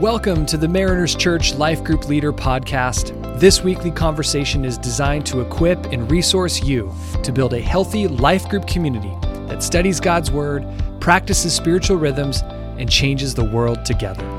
Welcome to the Mariners Church Life Group Leader Podcast. This weekly conversation is designed to equip and resource you to build a healthy life group community that studies God's Word, practices spiritual rhythms, and changes the world together.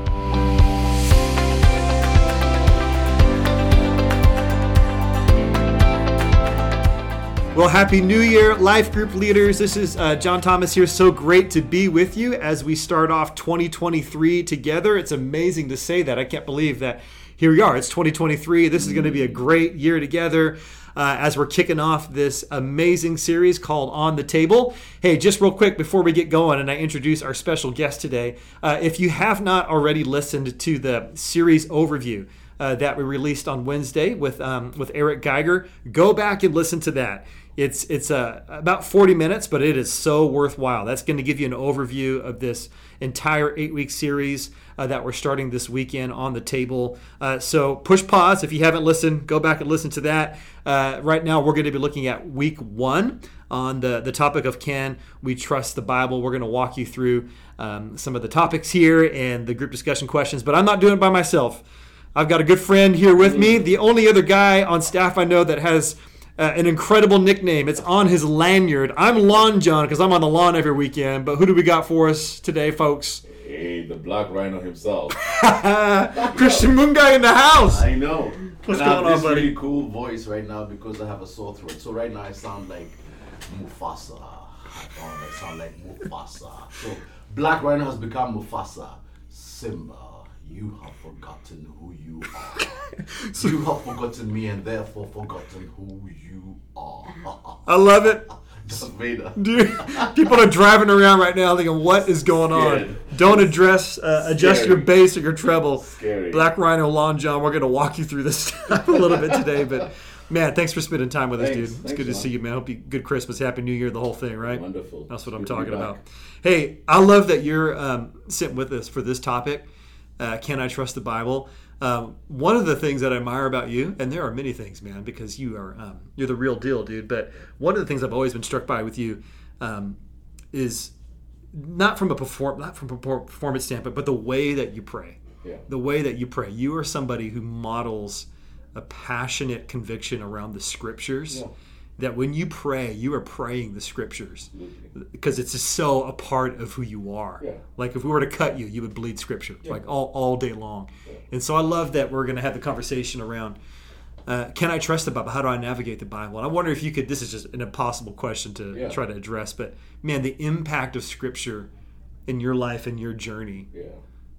Well, Happy New Year, Life Group leaders. This is uh, John Thomas here. So great to be with you as we start off 2023 together. It's amazing to say that. I can't believe that here we are. It's 2023. This is going to be a great year together. Uh, as we're kicking off this amazing series called On the Table. Hey, just real quick before we get going and I introduce our special guest today, uh, if you have not already listened to the series overview, uh, that we released on Wednesday with um, with Eric Geiger. Go back and listen to that. It's it's uh, about 40 minutes, but it is so worthwhile. That's going to give you an overview of this entire eight week series uh, that we're starting this weekend on the table. Uh, so push pause if you haven't listened. Go back and listen to that. Uh, right now, we're going to be looking at week one on the, the topic of can we trust the Bible. We're going to walk you through um, some of the topics here and the group discussion questions, but I'm not doing it by myself. I've got a good friend here with me, the only other guy on staff I know that has uh, an incredible nickname. It's on his lanyard. I'm Lawn John because I'm on the lawn every weekend. But who do we got for us today, folks? Hey, the Black Rhino himself. Christian Mungai in the house. I know. What's and I have on, this buddy? really cool voice right now because I have a sore throat. So right now I sound like Mufasa. Oh, I sound like Mufasa. So Black Rhino has become Mufasa. Simba, you have forgotten who you are. so, you have forgotten me and therefore forgotten who you are. I love it. Darth Vader. Dude, people are driving around right now thinking, what is going on? Scared. Don't address, uh, adjust your bass or your treble. Scary. Black Rhino, Lawn John, we're going to walk you through this a little bit today. But man, thanks for spending time with us, Thanks. dude. It's Thanks, good to John. see you, man. Hope you good Christmas, Happy New Year, the whole thing, right? Wonderful. That's what I'm Good be talking about. Hey, I love that you're um, sitting with us for this topic. Uh, Can I trust the Bible? Um, one of the things that I admire about you, and there are many things, man, because you are um, you're the real deal, dude. But one of the things I've always been struck by with you um, is not from a perform not from a performance standpoint, but the way that you pray. Yeah. The way that you pray. You are somebody who models a passionate conviction around the scriptures. Yeah. That when you pray, you are praying the scriptures because it's just so a part of who you are. Yeah. Like if we were to cut you, you would bleed scripture like all, all day long. And so I love that we're going to have the conversation around uh, can I trust the Bible? How do I navigate the Bible? And I wonder if you could. This is just an impossible question to Yeah. try to address, but man, the impact of Scripture in your life and your journey. Yeah.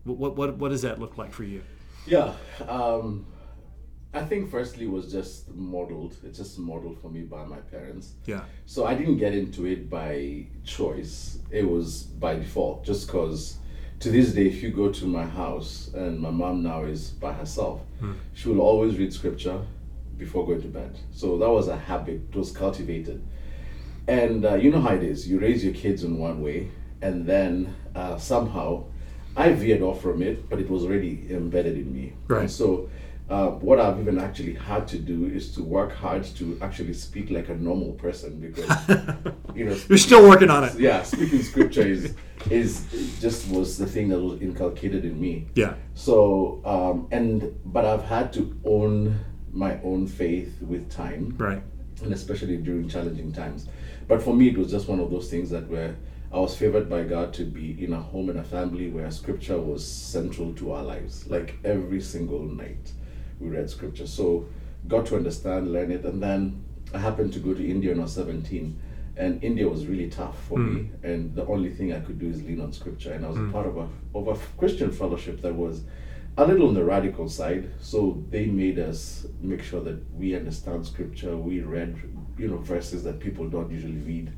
What what what does that look like for you? Yeah, um, I think firstly it was just modeled. It's just modeled for me by my parents. Yeah, So I didn't get into it by choice. It was by default, just because. To this day, if you go to my house and my mom now is by herself, she will always read scripture before going to bed. So that was a habit. It was cultivated. And uh, you know how it is. You raise your kids in one way, and then uh, somehow I veered off from it, but it was already embedded in me. Right. And so uh, what I've even actually had to do is to work hard to actually speak like a normal person because you know you're still working on it. yeah speaking scripture is is just was the thing that was inculcated in me Yeah, so um, and but I've had to own my own faith with time right. and especially during challenging times. But for me, it was just one of those things that where I was favored by God to be in a home and a family where scripture was central to our lives. Like every single night, we read scripture. So got to understand, learn it, and then I happened to go to India when I was 17. And India was really tough for me, hmm. and the only thing I could do is lean on scripture. And I was a hmm. part of a of a Christian fellowship that was a little on the radical side. So they made us make sure that we understand scripture. We read, you know, verses that people don't usually read.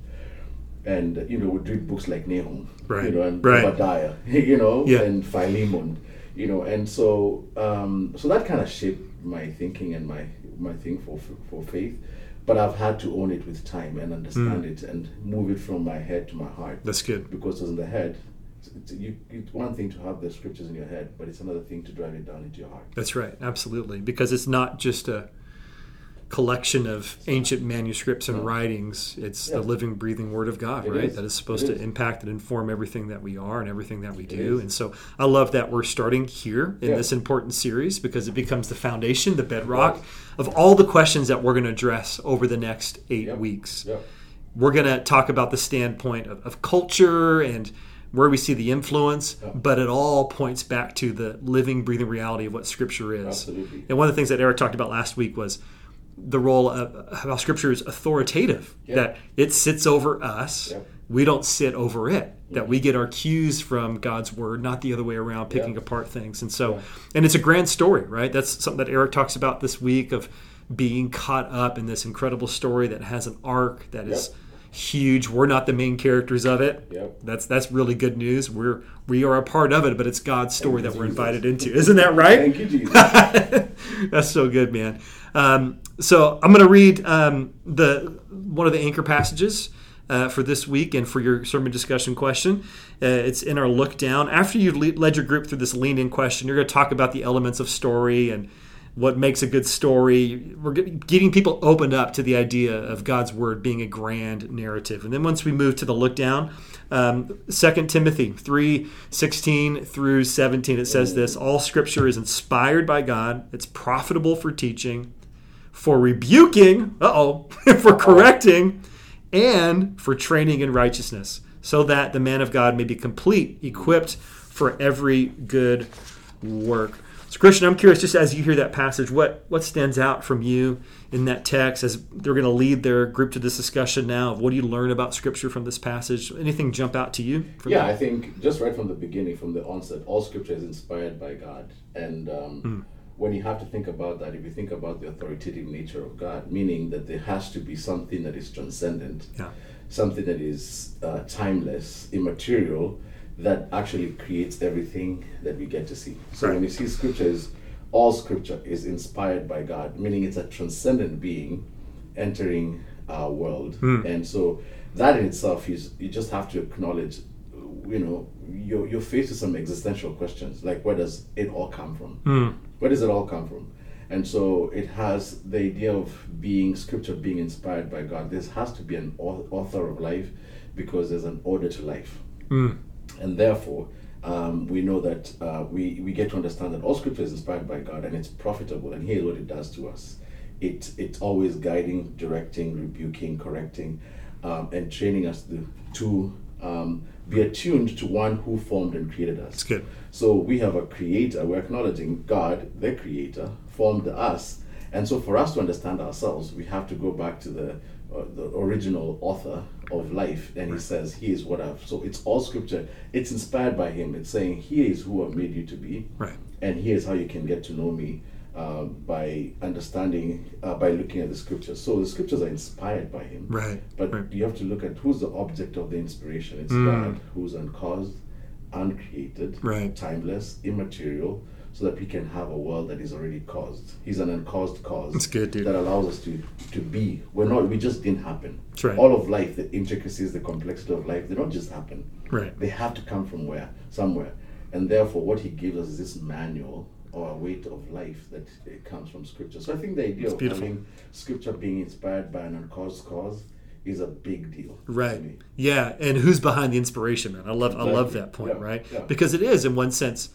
And you know, we read books like Nahum, Right, you know, and right. Obadiah, you know, Yeah. and Philemon, you know, and so um, so that kind of shaped my thinking and my my thing for for faith. But I've had to own it with time and understand it and move it from my head to my heart That's good. because it's in the head. It's, it's, you, it's one thing to have the scriptures in your head, but it's another thing to drive it down into your heart. That's right. Absolutely, because it's not just a collection of ancient manuscripts and writings. It's Yeah. the living, breathing Word of God, It right? is. That is supposed It to is. impact and inform everything that we are and everything that we do. And so I love that we're starting here in Yeah. this important series because it becomes the foundation, the bedrock Yes. of all the questions that we're going to address over the next eight weeks. We're going to talk about the standpoint of, of culture and where we see the influence, but it all points back to the living, breathing reality of what Scripture is. Absolutely. And one of the things that Eric talked about last week was the role of how Scripture is authoritative, Yeah. that it sits over us. Yeah. We don't sit over it. That we get our cues from God's word, not the other way around, picking Yeah. apart things. And so, and it's a grand story, right? That's something that Eric talks about this week of being caught up in this incredible story that has an arc that is huge. We're not the main characters of it. Yep. That's that's really good news. We're we are a part of it, but it's God's story Thank that we're Jesus. invited into. Isn't that right? Thank you, Jesus. That's so good, man. Um, so I'm going to read um, the one of the anchor passages uh, for this week and for your sermon discussion question. Uh, it's in our look down. After you've le- led your group through this lean in question, you're going to talk about the elements of story and what makes a good story. We're getting people opened up to the idea of God's word being a grand narrative. And then once we move to the look down, um, 2 Timothy 3 16 through 17, it says this All scripture is inspired by God, it's profitable for teaching, for rebuking, uh oh, for correcting, and for training in righteousness, so that the man of God may be complete, equipped for every good work. So, Christian, I'm curious, just as you hear that passage, what what stands out from you in that text as they're going to lead their group to this discussion now? Of what do you learn about Scripture from this passage? Anything jump out to you? Yeah, that? I think just right from the beginning, from the onset, all scripture is inspired by God. And um, when you have to think about that, if you think about the authoritative nature of God, meaning that there has to be something that is transcendent, Yeah. something that is uh, timeless, immaterial, that actually creates everything that we get to see. So Right. when you see scripture is all scripture is inspired by God, meaning it's a transcendent being entering our world. Hmm. And so that in itself is you just have to acknowledge you know, you're, you're faced with some existential questions like where does it all come from? Hmm. Where does it all come from? And so it has the idea of being scripture being inspired by God. There has to be an author of life because there's an order to life hmm. And therefore um, we know that uh, we, we get to understand that all scripture is inspired by god and it's profitable and here's what it does to us it, it's always guiding directing rebuking correcting um, and training us to, to um, be attuned to one who formed and created us It's good. so we have a creator, we're acknowledging God, the creator, formed us. And so for us to understand ourselves, we have to go back to the, uh, the original author of life. And he says, He is what I've. So it's all scripture. It's inspired by him. It's saying, He is who I've made you to be. Right. And here's how you can get to know me uh, by understanding, uh, by looking at the scriptures. So the scriptures are inspired by him. Right. But right. you have to look at who's the object of the inspiration. It's Mm. God, who's uncaused, uncreated, Right. timeless, immaterial, so that we can have a world that is already caused. He's an uncaused cause. That's good, dude. That allows us to to be. We're not. We just didn't happen. That's right. All of life, the intricacies, the complexity of life, they don't just happen. Right. They have to come from where, somewhere, and therefore, what he gives us is this manual or a weight of life that it comes from scripture. So I think the idea It's of beautiful. having scripture being inspired by an uncaused cause is a big deal. Right. Yeah, and who's behind the inspiration, man? I love I love that point, Yeah, right? yeah. Because it is in one sense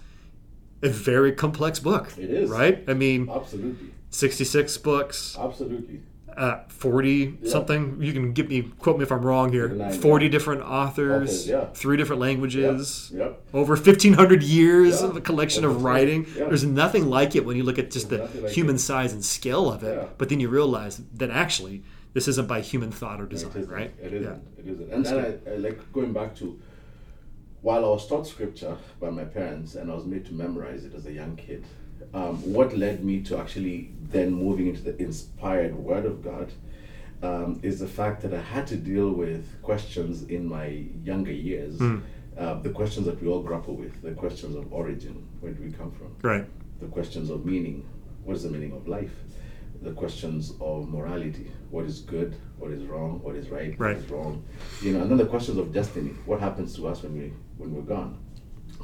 a very complex book. It is. Right? I mean, Absolutely. 66 books, Absolutely. uh, 40 Yeah. something. You can give me quote me if I'm wrong here. 39, 40 yeah. different authors, Authors, yeah. three different languages. Yep. Over 1500 years of a collection That's of writing. There's nothing like it when you look at just There's the like human it. size and scale of it. But then you realize that actually this isn't by human thought or design, It right? It isn't. Yeah. It isn't. And, and I, I like going back to while I was taught scripture by my parents and I was made to memorize it as a young kid, um, what led me to actually then moving into the inspired Word of God um, is the fact that I had to deal with questions in my younger years, Hmm. uh, the questions that we all grapple with, the questions of origin, where do we come from? Right. the questions of meaning what is the meaning of life the questions of morality what is good what is wrong what is right Right. what is wrong you know and then the questions of destiny what happens to us when we when we're gone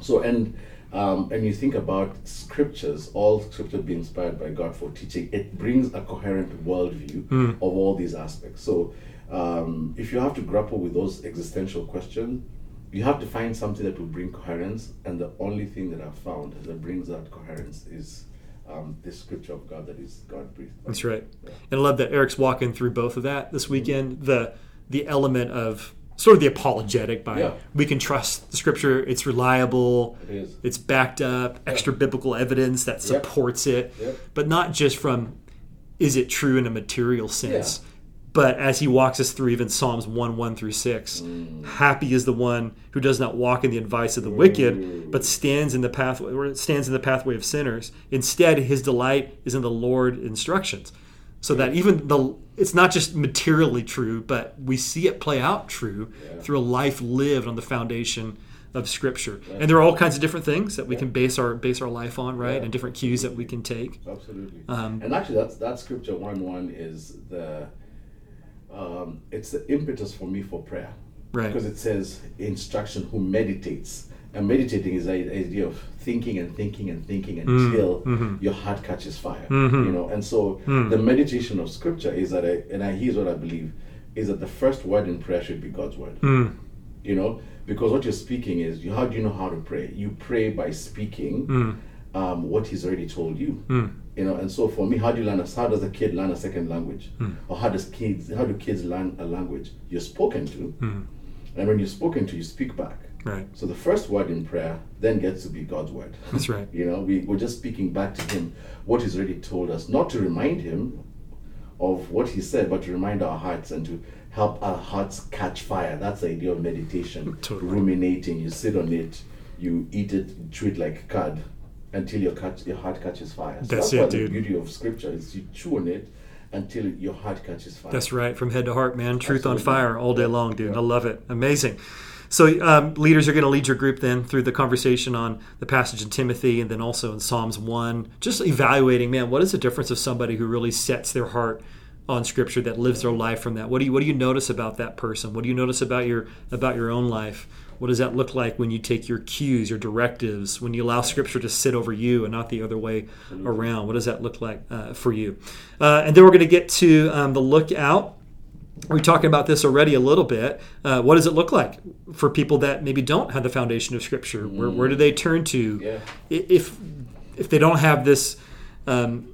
So and um, and you think about scriptures, all scripture being inspired by God for teaching, it brings a coherent worldview of all these aspects. So um, if you have to grapple with those existential questions, you have to find something that will bring coherence. And the only thing that I've found that brings that coherence is um, this scripture of God that is God breathed. That's right. And I love that Eric's walking through both of that this weekend. The the element of sort of the apologetic by Yeah. we can trust the scripture, it's reliable, It it's backed up, extra biblical evidence that supports it, Yep. but not just from is it true in a material sense. Yeah. But as he walks us through even Psalms 1 1 through 6, Mm. happy is the one who does not walk in the advice of the wicked, but stands in the pathway stands in the pathway of sinners. Instead, his delight is in the Lord instructions. So that even the it's not just materially true, but we see it play out true through a life lived on the foundation of Scripture. And there are all kinds of different things that we can base our base our life on, right? Yeah. And different cues that we can take. Absolutely. Um, and actually, that's that scripture one one is the um, it's the impetus for me for prayer. Right. Because it says instruction who meditates. And meditating is the idea of thinking and thinking and thinking Mm, until mm-hmm. your heart catches fire. You know, and so Mm. the meditation of scripture is that I, and I, here's what I believe is that the first word in prayer should be God's word. Mm. You know, because what you're speaking is you, how do you know how to pray? You pray by speaking Mm. um, what He's already told you. You know, and so for me, how do you learn? A, how does a kid learn a second language, or how does kids? How do kids learn a language? You're spoken to, and when you're spoken to, you speak back. Right. So the first word in prayer then gets to be God's word. That's right. You know, we, we're just speaking back to Him what He's already told us, not to remind Him of what He said, but to remind our hearts and to help our hearts catch fire. That's the idea of meditation. Totally. Ruminating. You sit on it, you eat it, you chew it like cud until your, catch, your heart catches fire. So That's that's it, why the beauty of Scripture is you chew on it until your heart catches fire. That's right, from head to heart, man. Truth on fire all day long, dude. Yeah. I love it. Amazing. So, um, leaders are going to lead your group then through the conversation on the passage in Timothy and then also in Psalms 1. Just evaluating, man, what is the difference of somebody who really sets their heart on scripture that lives their life from that? What do you what do you notice about that person? What do you notice about your about your own life? What does that look like when you take your cues your directives when you allow scripture to sit over you and not the other way around? What does that look like uh, for you? Uh, and then we're going to get to um, the lookout we're talking about this already a little bit. Uh, what does it look like for people that maybe don't have the foundation of Scripture? Where, where do they turn to Yeah. If if they don't have this um,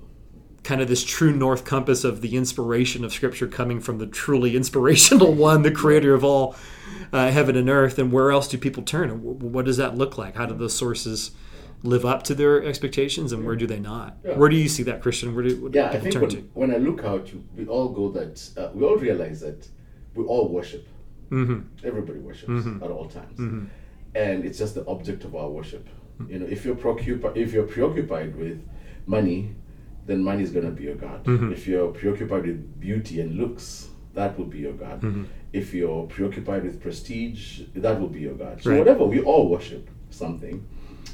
kind of this true north compass of the inspiration of Scripture coming from the truly inspirational one, the Creator of all uh, heaven and earth? And where else do people turn? What does that look like? How do those sources live up to their expectations, and where do they not? Yeah. Where do you see that, Christian? Where do, Yeah, I think turn when, to? when I look out, you- we all go that uh, we all realize that we all worship. Mm-hmm. Everybody worships at all times, and it's just the object of our worship. You know, if you're preoccupied, if you're preoccupied with money, then money is going to be your god. If you're preoccupied with beauty and looks, that will be your god. If you're preoccupied with prestige, that will be your god. So Right. whatever, we all worship something.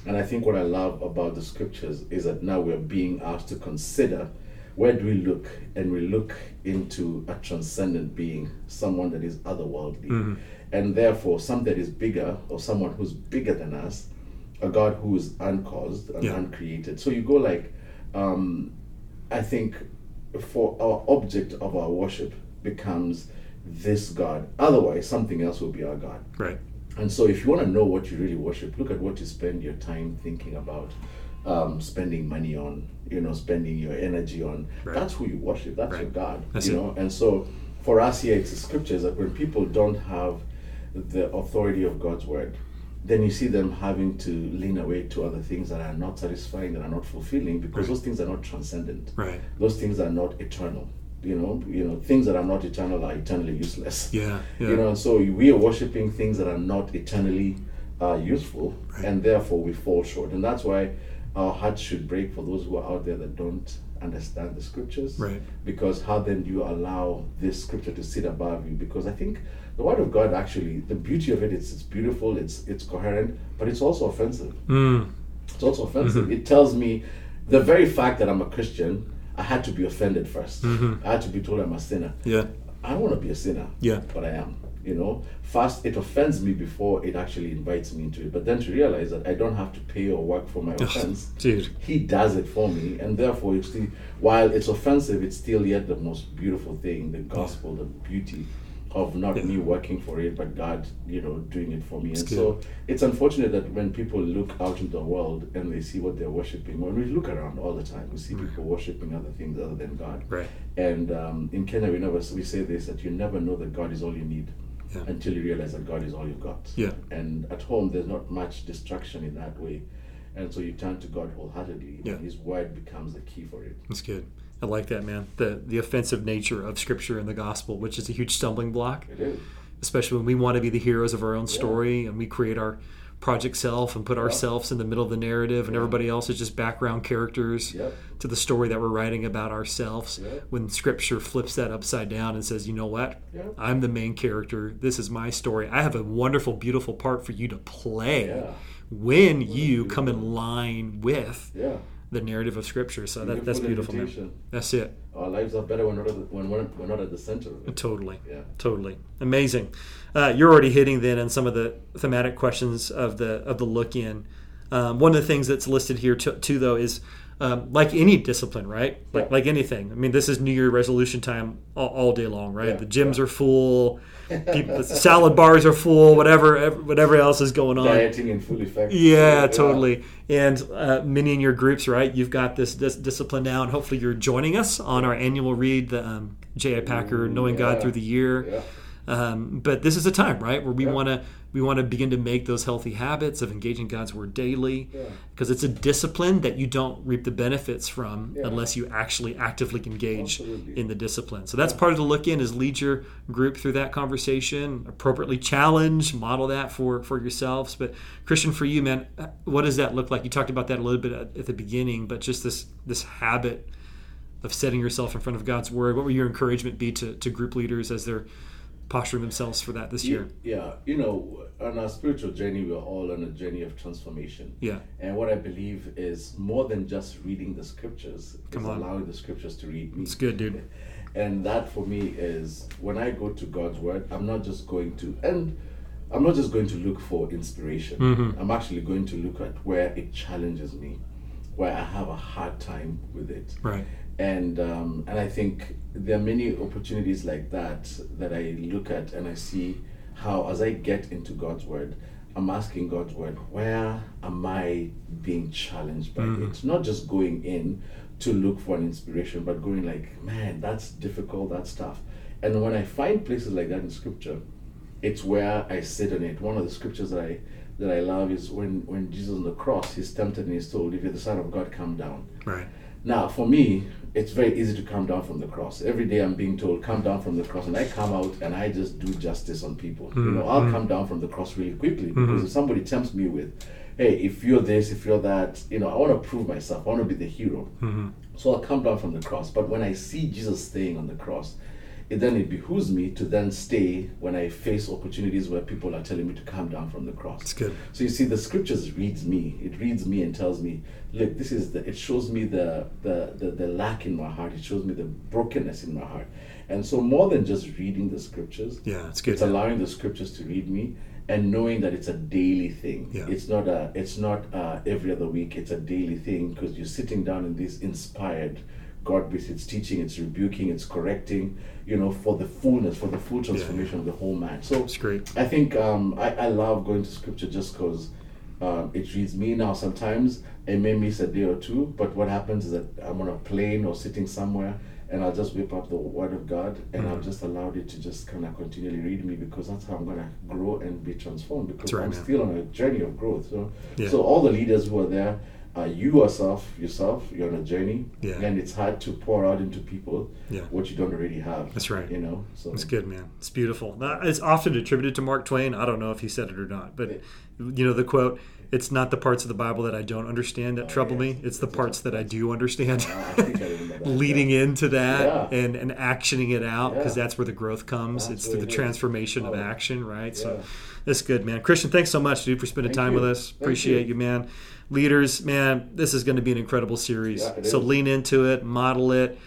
And I think what I love about the scriptures is that now we're being asked to consider where do we look? And we look into a transcendent being, someone that is otherworldly. And therefore, something that is bigger, or someone who's bigger than us, a God who is uncaused and Yeah. uncreated. So you go like, um, I think for our object of our worship becomes this God. Otherwise, something else will be our God. Right. And so, if you want to know what you really worship, look at what you spend your time thinking about, um, spending money on, you know, spending your energy on. Right. That's who you worship. That's your God. That's you it. know. And so, for us here, it's the scriptures that when people don't have the authority of God's word, then you see them having to lean away to other things that are not satisfying, that are not fulfilling, because Right. those things are not transcendent. Right. Those things are not eternal. You know, you know, things that are not eternal are eternally useless. Yeah. Yeah. You know, and so we are worshiping things that are not eternally uh, useful, Right. and therefore we fall short. And that's why our hearts should break for those who are out there that don't understand the scriptures. Right. Because how then do you allow this scripture to sit above you? Because I think the word of God actually, the beauty of it is it's beautiful, it's it's coherent, but it's also offensive. Mm. It's also offensive. Mm-hmm. It tells me the very fact that I'm a Christian, I had to be offended 1st mm-hmm. I had to be told I'm a sinner. Yeah. I don't want to be a sinner. Yeah. But I am. You know, first it offends me before it actually invites me into it. But then to realize that I don't have to pay or work for my offense, Dude. He does it for me, and therefore, it's still, while it's offensive, it's still yet the most beautiful thing, the gospel, the beauty of not Yeah. me working for it, but God, you know, doing it for me. And good. so it's unfortunate that when people look out into the world and they see what they're worshiping, when we look around all the time, we see people worshiping other things other than God. Right. And um, in Kenya, we never we say this that you never know that God is all you need Yeah. until you realize that God is all you've got. Yeah. And at home, there's not much distraction in that way, and so you turn to God wholeheartedly, Yeah. and His Word becomes the key for it. That's good. I like that, man. The the offensive nature of Scripture and the gospel, which is a huge stumbling block, especially when we want to be the heroes of our own story and we create our project self and put ourselves in the middle of the narrative, and everybody else is just background characters to the story that we're writing about ourselves. When Scripture flips that upside down and says, "You know what? I'm the main character. This is my story. I have a wonderful, beautiful part for you to play." Yeah. When you come in line with Yeah. The narrative of Scripture, so that, that's beautiful, man. That's it. Our lives are better when we're not at the, when we're, we're not at the center of it. Totally. Yeah. Totally. Amazing. Uh, you're already hitting then on some of the thematic questions of the of the look in. Um, one of the things that's listed here too, too though is um, like any discipline, right? Like Yeah. like anything. I mean, this is New Year resolution time all, all day long, right? Yeah. The gyms are full, people, salad bars are full, whatever whatever else is going on. Dieting in full effect. Yeah, totally. And uh, many in your groups, right? You've got this, this discipline now, and hopefully you're joining us on our annual read, the um, J.I. Packer, Knowing God. Through the Year. Yeah. Um, but this is a time, right, where we Yeah. want to we want to begin to make those healthy habits of engaging God's Word daily, Yeah. because it's a discipline that you don't reap the benefits from Yeah. unless you actually actively engage Absolutely. in the discipline. So that's part of the look in is lead your group through that conversation, appropriately challenge, model that for for yourselves. But Christian, for you, man, what does that look like? You talked about that a little bit at, at the beginning, but just this this habit of setting yourself in front of God's Word. What would your encouragement be to, to group leaders as they're posturing themselves for that this year? Yeah, you know, on our spiritual journey, we're all on a journey of transformation. Yeah. And what I believe is more than just reading the scriptures, Come is on. allowing the scriptures to read me. It's good, dude. And that for me is when I go to God's word, I'm not just going to and I'm not just going to look for inspiration. Mm-hmm. I'm actually going to look at where it challenges me, where I have a hard time with it Right. And um, and I think there are many opportunities like that that I look at and I see how as I get into God's word, I'm asking God's word, where am I being challenged by it? Not just going in to look for an inspiration, but going like, man, that's difficult, that's tough. And when I find places like that in scripture, it's where I sit on it. One of the scriptures that I that I love is when when Jesus on the cross, he's tempted and he's told, if you're the son of God, come down. Right. Now, for me, it's very easy to come down from the cross. Every day I'm being told, come down from the cross, and I come out and I just do justice on people. You know, I'll mm-hmm. come down from the cross really quickly mm-hmm. because if somebody tempts me with, hey, if you're this, if you're that, you know, I want to prove myself. I want to be the hero. Mm-hmm. So I'll come down from the cross. But when I see Jesus staying on the cross, it then it behooves me to then stay when I face opportunities where people are telling me to come down from the cross. It's good. So you see, the scriptures reads me. It reads me and tells me, look, this is the. It shows me the the the, the lack in my heart. It shows me the brokenness in my heart. And so more than just reading the scriptures, Yeah, it's good. it's allowing the scriptures to read me and knowing that it's a daily thing. Yeah. It's not a. It's not uh, every other week. It's a daily thing because you're sitting down in this inspired. God based, it's teaching, it's rebuking, it's correcting, you know, for the fullness, for the full transformation of the whole man. So It's great. I think um, I, I love going to scripture just because um, it reads me. Now, sometimes it may miss a day or two, but what happens is that I'm on a plane or sitting somewhere and I'll just whip up the Word of God and Mm-hmm. I've just allowed it to just kind of continually read me because that's how I'm going to grow and be transformed because right, I'm man. still on a journey of growth. So, Yeah. so all the leaders who are there, uh, you yourself, yourself, you're on a journey, Yeah. and it's hard to pour out into people Yeah. what you don't already have. That's right. You know, so It's good, man. It's beautiful. It's often attributed to Mark Twain. I don't know if he said it or not, but you know the quote: "It's not the parts of the Bible that I don't understand that oh, trouble me; it's the parts that I do understand." Oh, I I that. Leading into that Yeah. and and actioning it out because Yeah. that's where the growth comes. It's through the transformation of Oh. action, right? So Yeah. that's good, man. Christian, thanks so much, dude, for spending Thank time you. with us. Thank Appreciate you. you, man. Leaders, man, this is going to be an incredible series. Yeah, so is. lean into it, model it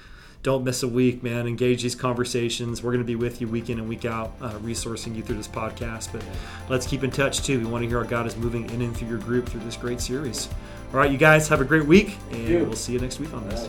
don't miss a week, man. Engage these conversations. We're going to be with you week in and week out, uh, resourcing you through this podcast. But let's keep in touch too. We want to hear how God is moving in and through your group through this great series. All right, you guys have a great week, and we'll see you next week on this.